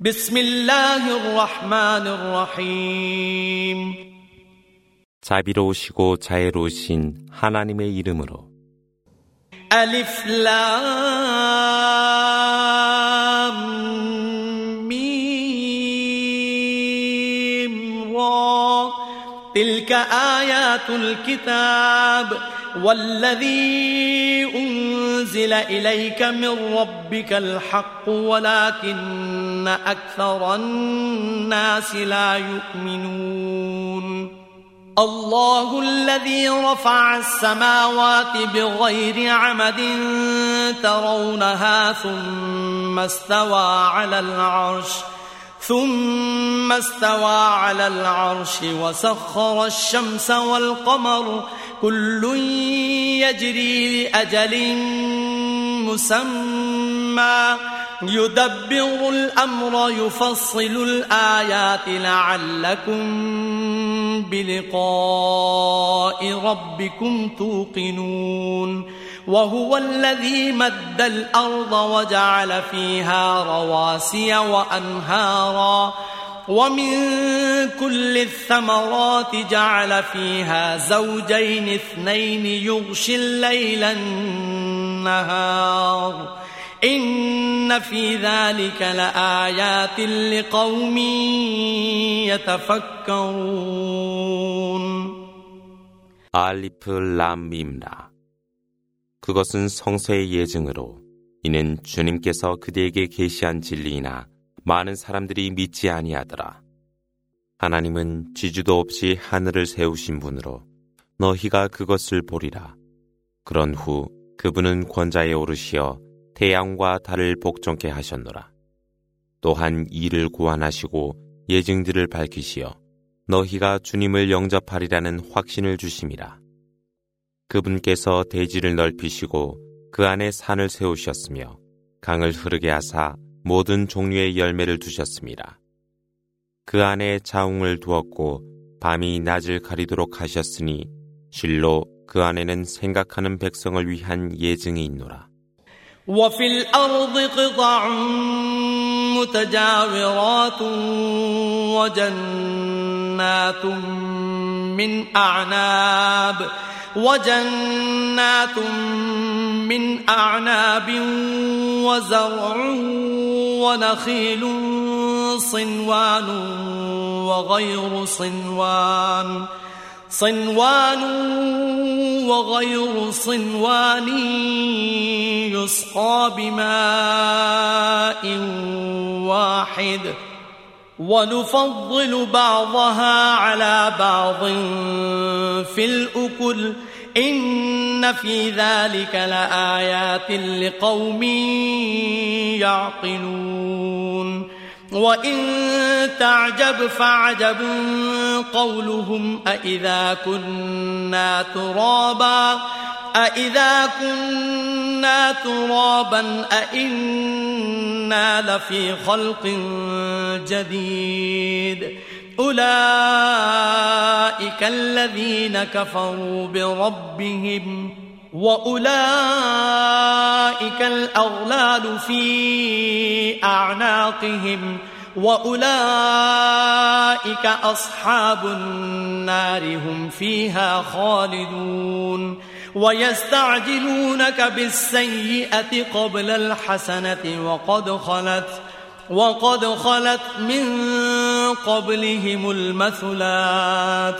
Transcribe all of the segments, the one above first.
بسم الله الرحمن الرحيم 자비로우시고 자애로우신 하나님의 이름으로 ألف لام ميم را تلك آيات الكتاب والذي أنزل إليك من ربك الحق ولكن أكثر الناس لا يؤمنون. الله الذي رفع السماوات بغير عمد ترونها ثم استوى على العرش ثم استوى على العرش وسخر الشمس والقمر كل يجري لأجل مسمى. يدبر الأمر يفصل الآيات لعلكم بلقاء ربكم توقنون. وهو الذي مد الأرض وجعل فيها رواسي وأنهارا. ومن كل الثمرات جعل فيها زوجين اثنين يغشي الليل النهار إن في ذلك لآيات لقوم يتفكرون 알리프 람밈라 그것은 성서의 예증으로 이는 주님께서 그대에게 계시한 진리이나 많은 사람들이 믿지 아니하더라. 하나님은 지주도 없이 하늘을 세우신 분으로 너희가 그것을 보리라. 그런 후 그분은 권자에 오르시어 태양과 달을 복종케 하셨노라. 또한 이를 고안하시고 예증들을 밝히시어 너희가 주님을 영접하리라는 확신을 주심이라. 그분께서 대지를 넓히시고 그 안에 산을 세우셨으며 강을 흐르게 하사 모든 종류의 열매를 두셨습니다. 그 안에 자웅을 두었고 밤이 낮을 가리도록 하셨으니 실로 그 안에는 생각하는 백성을 위한 예증이 있노라. وفي الأرض قطع متجاورات وجنات من أعناب وجنات من أعناب وزرع ونخيل صنوان وغير صنوان. صنوان وغير صنوان يسقى بماء واحد. ونفضل بعضها على بعض في الأكل. إن في ذلك لآيات لقوم يعقلون. وإن تعجب فعجب قولهم أإذا كنا ترابا أإذا كنا ترابا أإنا لفي خلق جديد أولئك الذين كفروا بربهم وأولئك الأغلال في أعناقهم وأولئك أصحاب النار هم فيها خالدون ويستعجلونك بالسيئة قبل الحسنة وقد خلت وقد خلت من قبلهم المثلات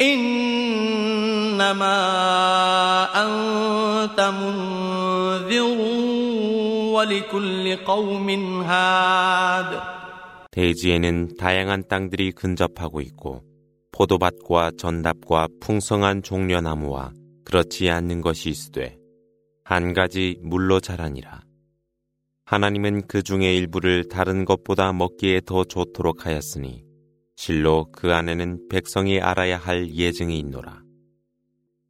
إنما أنت منذر ولكل قوم هاد 대지에는 다양한 땅들이 근접하고 있고 포도밭과 전답과 풍성한 종려나무와 그렇지 않는 것이 있으되 한 가지 물로 자라니라. 하나님은 그 중에 일부를 다른 것보다 먹기에 더 좋도록 하였으니 실로 그 안에는 백성이 알아야 할 예증이 있노라.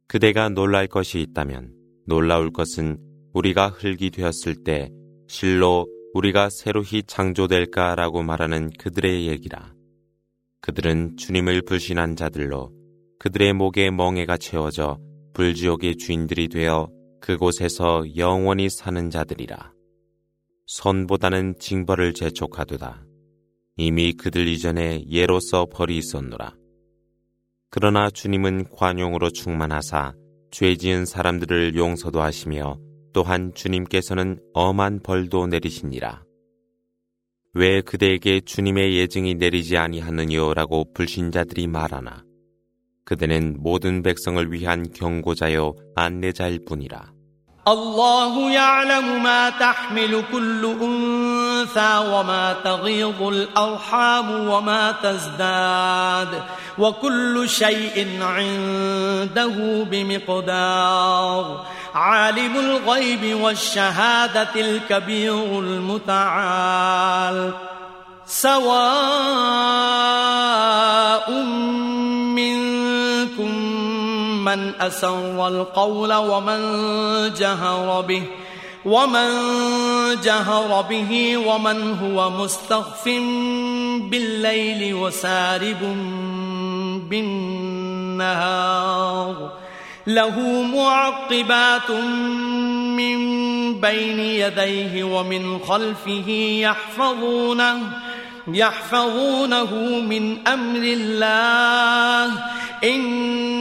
그대가 놀랄 것이 있다면 놀라울 것은 우리가 흙이 되었을 때 실로 우리가 새로히 창조될까라고 말하는 그들의 얘기라. 그들은 주님을 불신한 자들로 그들의 목에 멍해가 채워져 불지옥의 주인들이 되어 그곳에서 영원히 사는 자들이라. 선보다는 징벌을 재촉하도다. 이미 그들 이전에 예로서 벌이 있었노라. 그러나 주님은 관용으로 충만하사 죄 지은 사람들을 용서도 하시며 또한 주님께서는 엄한 벌도 내리시니라. 왜 그대에게 주님의 예증이 내리지 아니하느냐라고 불신자들이 말하나. 그대는 모든 백성을 위한 경고자요 안내자일 뿐이라. الله يعلم ما تحمل كل أنثى وما تغيض الأرحام وما تزداد وكل شيء عنده بمقدار. عالم الغيب والشهادة الكبير المتعال. سواء من أسر القول ومن جهر به ومن جهر به ومن هو مستخف بالليل وسارب بالنهار له معقبات من بين يديه ومن خلفه يحفظونه يحفظونه من أمر الله إن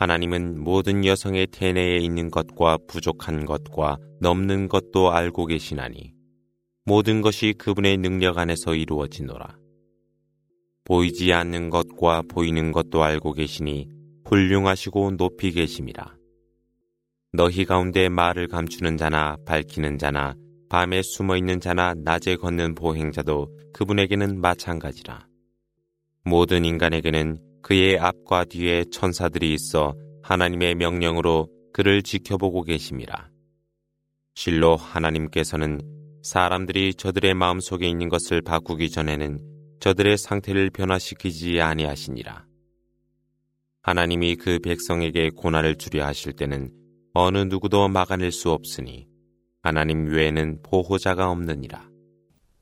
하나님은 모든 여성의 태내에 있는 것과 부족한 것과 넘는 것도 알고 계시나니 모든 것이 그분의 능력 안에서 이루어지노라. 보이지 않는 것과 보이는 것도 알고 계시니 훌륭하시고 높이 계심이라. 너희 가운데 말을 감추는 자나 밝히는 자나 밤에 숨어 있는 자나 낮에 걷는 보행자도 그분에게는 마찬가지라. 모든 인간에게는 그의 앞과 뒤에 천사들이 있어 하나님의 명령으로 그를 지켜보고 계심이라. 실로 하나님께서는 사람들이 저들의 마음 속에 있는 것을 바꾸기 전에는 저들의 상태를 변화시키지 아니하시니라. 하나님이 그 백성에게 고난을 주려 하실 때는 어느 누구도 막아낼 수 없으니 하나님 외에는 보호자가 없느니라.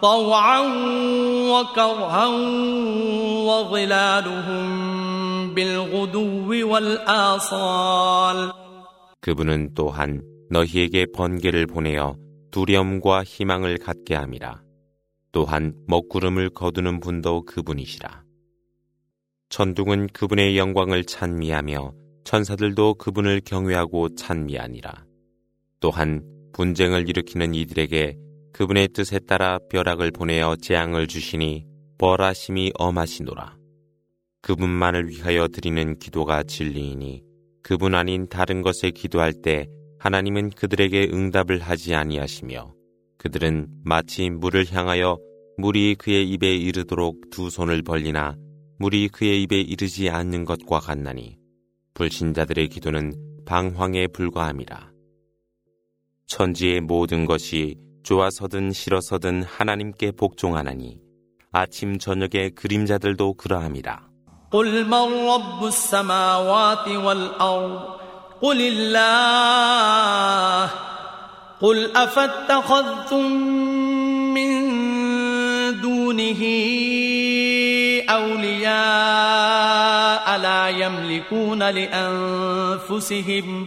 طوعا وكرها وظلالهم بالغدو والآصال 그분은 또한 너희에게 번개를 보내어 두려움과 희망을 갖게 함이라. 또한 먹구름을 거두는 분도 그분이시라. 천둥은 그분의 영광을 찬미하며 천사들도 그분을 경외하고 찬미하니라. 또한 분쟁을 일으키는 이들에게 그분의 뜻에 따라 벼락을 보내어 재앙을 주시니 벌하심이 엄하시노라. 그분만을 위하여 드리는 기도가 진리이니 그분 아닌 다른 것에 기도할 때 하나님은 그들에게 응답을 하지 아니하시며 그들은 마치 물을 향하여 물이 그의 입에 이르도록 두 손을 벌리나 물이 그의 입에 이르지 않는 것과 같나니 불신자들의 기도는 방황에 불과함이라. 천지의 모든 것이 좋아서든 싫어서든 하나님께 복종하나니 아침 저녁의 그림자들도 그러함이라. قل من رب السماوات والأرض قل الله قل أفاتخذتم من دونه أولياء لا يملكون لأنفسهم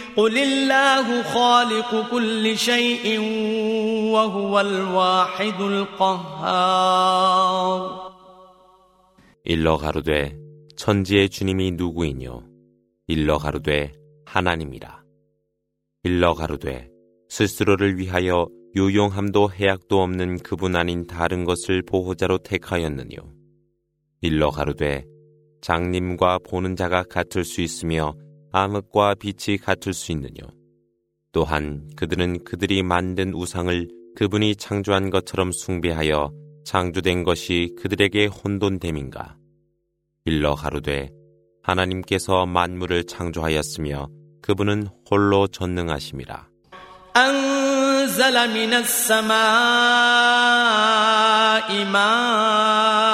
قل الله خالق كل شيء وهو الواحد القهار 일러 가로되 천지의 주님이 누구이뇨 일러 가로되 하나님이라 일러 가로되 스스로를 위하여 유용함도 해약도 없는 그분 아닌 다른 것을 보호자로 택하였느뇨 일러 가로되 장님과 보는 자가 같을 수 있으며 암흑과 빛이 같을 수 있느뇨 또한 그들은 그들이 만든 우상을 그분이 창조한 것처럼 숭배하여 창조된 것이 그들에게 혼돈됨인가? 일러 가로되 하나님께서 만물을 창조하였으며 그분은 홀로 전능하심이라. أنزل من السماء ماء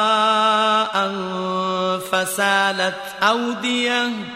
فسالت أودية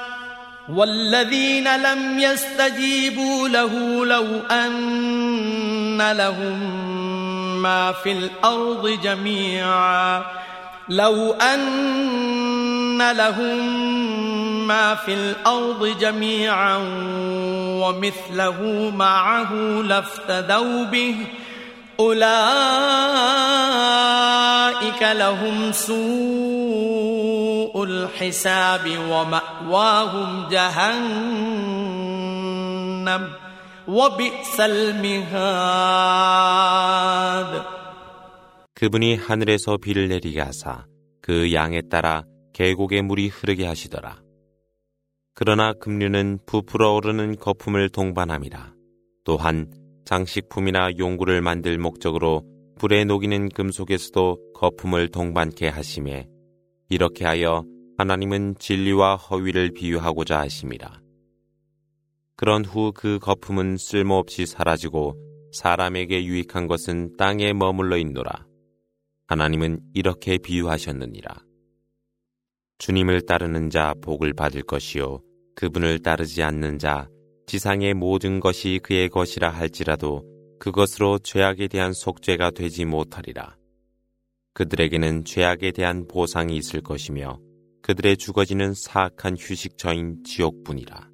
والذين لم يستجيبوا له لو أن لهم ما في الأرض جميعا. لو أن لهم ما في الأرض جميعا ومثله معه لافتدوا به. أولئك لهم سوء الحساب ومأواهم جهنم وبئس المهاد 그분이 하늘에서 비를 내리게 하사 그 양에 따라 계곡의 물이 흐르게 하시더라. 그러나 급류는 부풀어 오르는 거품을 동반함이라. 또한 장식품이나 용구를 만들 목적으로 불에 녹이는 금속에서도 거품을 동반케 하심에 이렇게 하여 하나님은 진리와 허위를 비유하고자 하심이라. 그런 후 그 거품은 쓸모없이 사라지고 사람에게 유익한 것은 땅에 머물러 있노라. 하나님은 이렇게 비유하셨느니라. 주님을 따르는 자 복을 받을 것이요. 그분을 따르지 않는 자 지상의 모든 것이 그의 것이라 할지라도 그것으로 죄악에 대한 속죄가 되지 못하리라. 그들에게는 죄악에 대한 보상이 있을 것이며 그들의 주거지는 사악한 휴식처인 지옥뿐이라.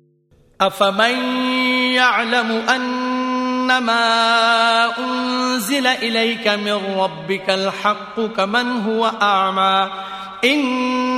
إنما أنزل إليك من ربك الحق كمن هو أعمى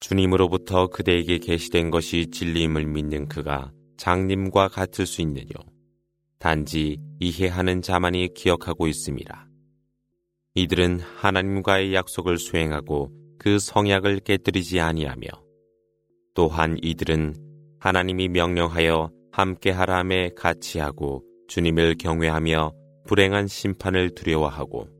주님으로부터 그대에게 계시된 것이 진리임을 믿는 그가 장님과 같을 수 있느뇨. 단지 이해하는 자만이 기억하고 있습니다. 이들은 하나님과의 약속을 수행하고 그 성약을 깨뜨리지 아니하며 또한 이들은 하나님이 명령하여 함께하라 함에 같이 하고 주님을 경외하며 불행한 심판을 두려워하고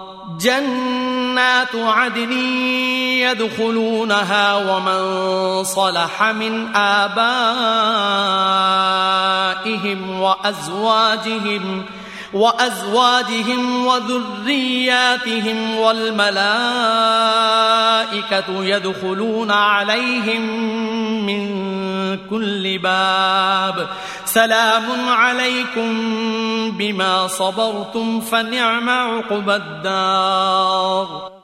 جنات عدن يدخلونها ومن صلح من آبائهم وأزواجهم وأزواجهم وذرياتهم والملائكة يدخلون عليهم من كل باب سلام عليكم بما صبرتم فنعم عقبى الدار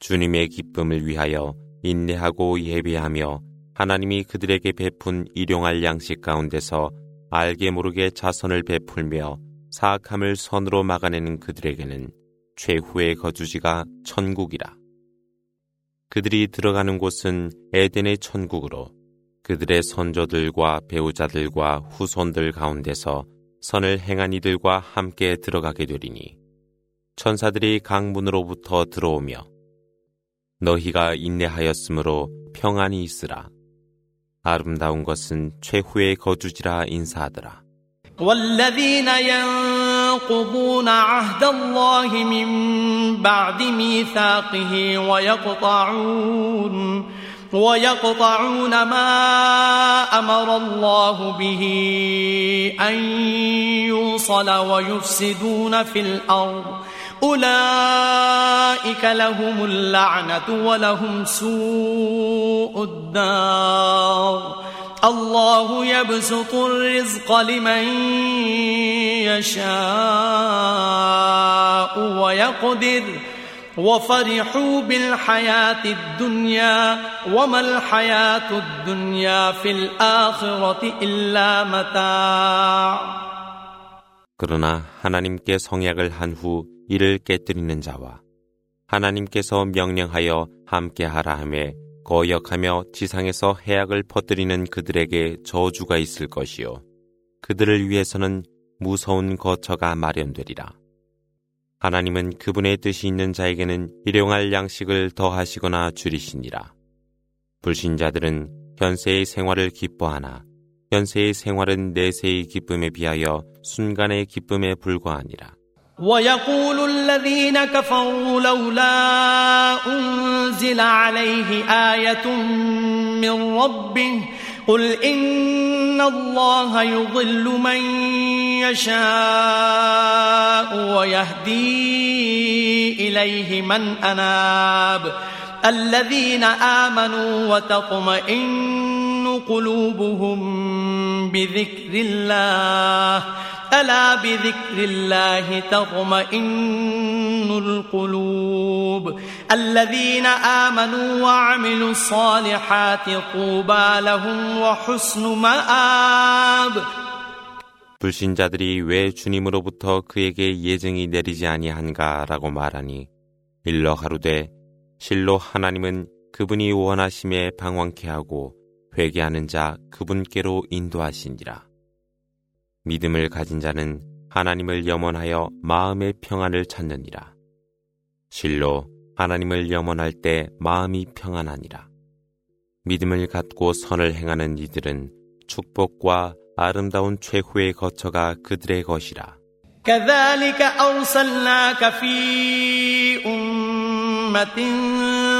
주님의 기쁨을 위하여 인내하고 예배하며 하나님이 그들에게 베푼 일용할 양식 가운데서 알게 모르게 자선을 베풀며 사악함을 선으로 막아내는 그들에게는 최후의 거주지가 천국이라. 그들이 들어가는 곳은 에덴의 천국으로 그들의 선조들과 배우자들과 후손들 가운데서 선을 행한 이들과 함께 들어가게 되리니 천사들이 강문으로부터 들어오며 너희가 인내하였으므로 평안이 있으라. 아름다운 것은 최후의 거주지라 인사하더라. والذين ينقضون عهد الله من بعد ميثاقه ويقطعون ويقطعون ما أمر الله به أن يوصل ويفسدون في الأرض. أولئك لهم اللعنة ولهم سوء الدار. الله يبسط الرزق لمن يشاء ويقدر وفرحوا بالحياة الدنيا وما الحياة الدنيا في الآخرة إلا متاع 그러나 하나님께 성약을 한 후 이를 깨뜨리는 자와 하나님께서 명령하여 함께하라 함에 거역하며 지상에서 해악을 퍼뜨리는 그들에게 저주가 있을 것이요. 그들을 위해서는 무서운 거처가 마련되리라. 하나님은 그분의 뜻이 있는 자에게는 일용할 양식을 더하시거나 줄이시니라. 불신자들은 현세의 생활을 기뻐하나 현세의 생활은 내세의 기쁨에 비하여 순간의 기쁨에 불과하니라. الذين كفروا لولا أنزل عليه آية من ربه قل إن الله يضل من يشاء ويهدي إليه من أناب الذين آمنوا وتطمئن قلوبهم بذكر الله ألا بذكر الله تطمئن القلوب الذين آمنوا وعملوا الصالحات طوبى لهم وحسن مآب 불신자들이 왜 주님으로부터 그에게 예증이 내리지 아니한가라고 말하니 일러 가로되 실로 하나님은 그분이 원하심에 방황케 하고 회개하는 자 그분께로 인도하시니라. 믿음을 가진 자는 하나님을 염원하여 마음의 평안을 찾느니라. 실로 하나님을 염원할 때 마음이 평안하니라. 믿음을 갖고 선을 행하는 이들은 축복과 아름다운 최후의 거처가 그들의 것이라. كذلك أرسلناك في أمة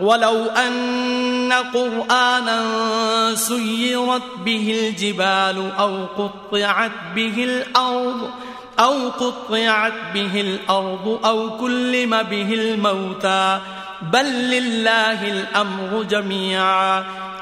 ولو أن قرآنا سيرت به الجبال أو قطعت به الأرض أو قطعت به الأرض أو كلم به الموتى بل لله الأمر جميعا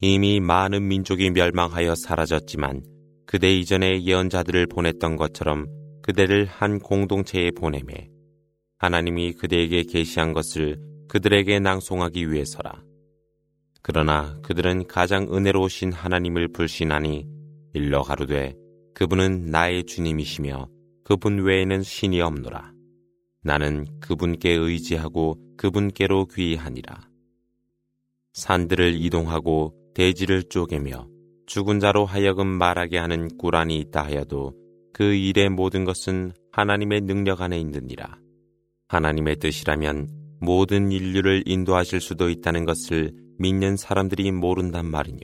이미 많은 민족이 멸망하여 사라졌지만 그대 이전에 예언자들을 보냈던 것처럼 그대를 한 공동체에 보내매 하나님이 그대에게 계시한 것을 그들에게 낭송하기 위해서라. 그러나 그들은 가장 은혜로우신 하나님을 불신하니 일러 가로되 그분은 나의 주님이시며 그분 외에는 신이 없노라. 나는 그분께 의지하고 그분께로 귀의하니라. 산들을 이동하고 대지를 쪼개며 죽은 자로 하여금 말하게 하는 꾸란이 있다 하여도 그 일의 모든 것은 하나님의 능력 안에 있느니라. 하나님의 뜻이라면 모든 인류를 인도하실 수도 있다는 것을 믿는 사람들이 모른단 말이뇨.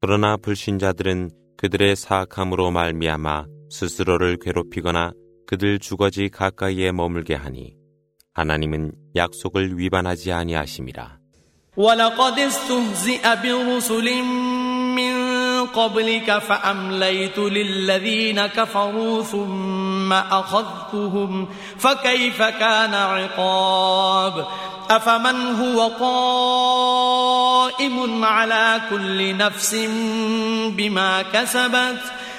그러나 불신자들은 그들의 사악함으로 말미암아 스스로를 괴롭히거나 그들 주거지 가까이에 머물게 하니 하나님은 약속을 위반하지 아니하심이라. ولقد استهزئ برسل من قبلك فأمليت للذين كفروا ثم أخذتهم فكيف كان عقاب أفمن هو قائم على كل نفس بما كسبت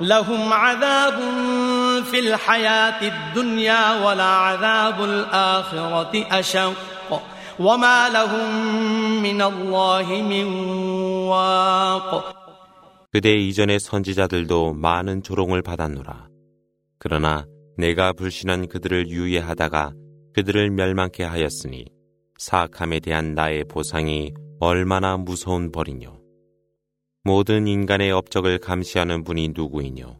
لهم عذاب في الحياة الدنيا ولعذاب الآخرة أشق وما لهم من الله من واق 그대 이전의 선지자들도 많은 조롱을 받았노라. 그러나 내가 불신한 그들을 유예하다가 그들을 멸망케 하였으니 사악함에 대한 나의 보상이 얼마나 무서운 벌이뇨. 모든 인간의 업적을 감시하는 분이 누구이뇨.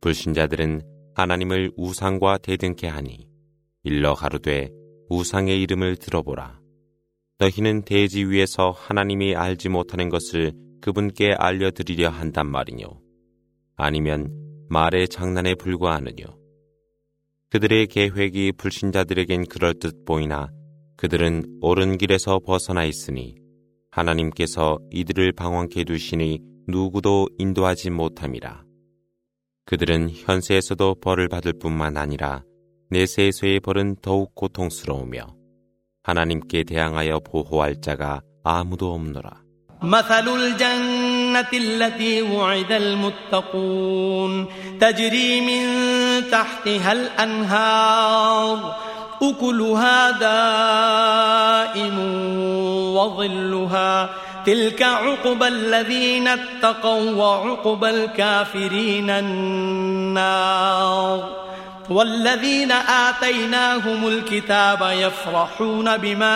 불신자들은 하나님을 우상과 대등케 하니 일러 가로되 우상의 이름을 들어보라. 너희는 대지 위에서 하나님이 알지 못하는 것을 그분께 알려드리려 한단 말이뇨. 아니면 말의 장난에 불과하느뇨. 그들의 계획이 불신자들에겐 그럴듯 보이나 그들은 옳은 길에서 벗어나 있으니 하나님께서 이들을 방황케 두시니 누구도 인도하지 못함이라. 그들은 현세에서도 벌을 받을 뿐만 아니라 내세에서의 벌은 더욱 고통스러우며 하나님께 대항하여 보호할 자가 아무도 없노라. مثل الجنة التي وعد المتقون تجري من تحتها الأنهار أكلها دائم وظلها تلك عقبى الذين اتقوا وعقبى الكافرين النار والذين آتيناهم الكتاب يفرحون بما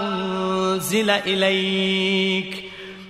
أنزل إليك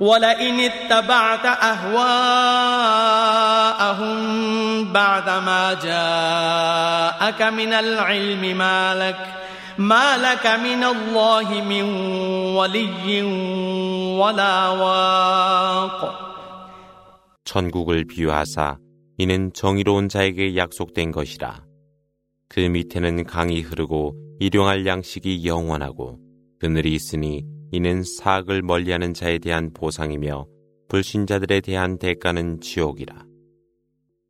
ولئن اتبعت أهواءهم بعدما جاءك من العلم ما لك ما لك من الله من ولي ولا واق 천국을 비유하사 이는 정의로운 자에게 약속된 것이라. 그 밑에는 강이 흐르고 일용할 양식이 영원하고 그늘이 있으니 이는 사악을 멀리하는 자에 대한 보상이며 불신자들에 대한 대가는 지옥이라.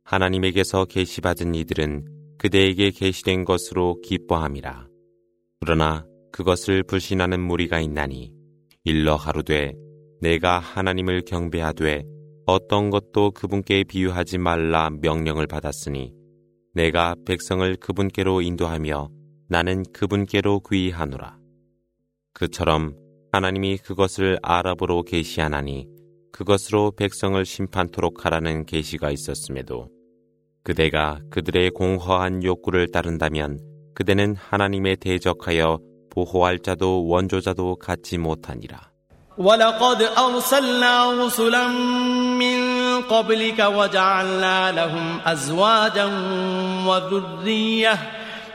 하나님에게서 계시받은 이들은 그대에게 계시된 것으로 기뻐함이라. 그러나 그것을 불신하는 무리가 있나니 일러 하루되 내가 하나님을 경배하되 어떤 것도 그분께 비유하지 말라 명령을 받았으니 내가 백성을 그분께로 인도하며 나는 그분께로 귀의하노라. 그처럼 하나님이 그것을 아랍어로 계시하나니 그것으로 백성을 심판토록 하라는 계시가 있었음에도 그대가 그들의 공허한 욕구를 따른다면 그대는 하나님에 대적하여 보호할 자도 원조자도 갖지 못하니라. ولقد أرسلنا رسلا من قبلك وجعلنا لهم أزواجا وذرية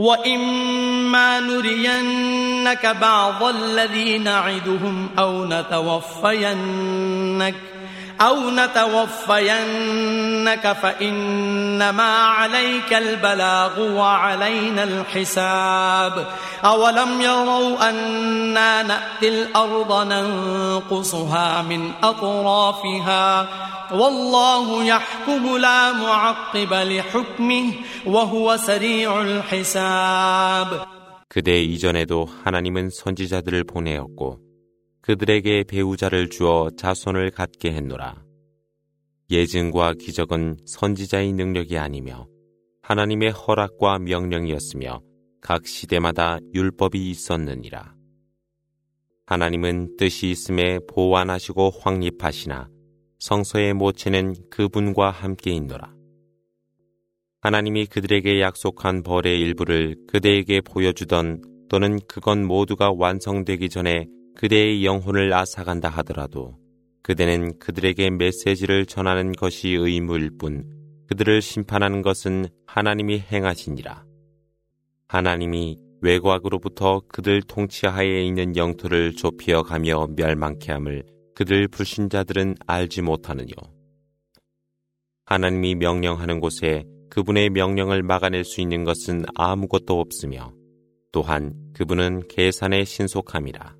وإما نرينك بعض الذي نعدهم أو نتوفينك أو نتوفينك فإنما عليك البلاغ وعلينا الحساب أولم يروا أنا نأتي الأرض ننقصها من أطرافها والله يحكم لا معقب لحكمه وهو سريع الحساب 그대 이전에도 하나님은 선지자들을 보내었고 그들에게 배우자를 주어 자손을 갖게 했노라. 예증과 기적은 선지자의 능력이 아니며 하나님의 허락과 명령이었으며 각 시대마다 율법이 있었느니라. 하나님은 뜻이 있음에 보완하시고 확립하시나 성서의 모체는 그분과 함께 있노라. 하나님이 그들에게 약속한 벌의 일부를 그대에게 보여주던 또는 그건 모두가 완성되기 전에 그대의 영혼을 앗아간다 하더라도 그대는 그들에게 메시지를 전하는 것이 의무일 뿐 그들을 심판하는 것은 하나님이 행하시니라. 하나님이 외곽으로부터 그들 통치하에 있는 영토를 좁혀 가며 멸망케 함을 그들 불신자들은 알지 못하느뇨. 하나님이 명령하는 곳에 그분의 명령을 막아낼 수 있는 것은 아무것도 없으며 또한 그분은 계산에 신속함이라.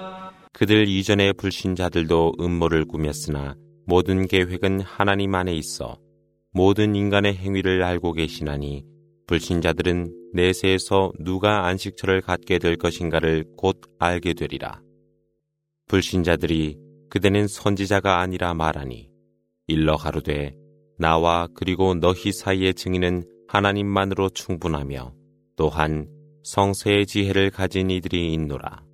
그들 이전의 불신자들도 음모를 꾸몄으나 모든 계획은 하나님 안에 있어 모든 인간의 행위를 알고 계시나니 불신자들은 내세에서 누가 안식처를 갖게 될 것인가를 곧 알게 되리라. 불신자들이 그대는 선지자가 아니라 말하니 일러 가로되 나와 그리고 너희 사이의 증인은 하나님만으로 충분하며 또한 성세의 지혜를 가진 이들이 있노라.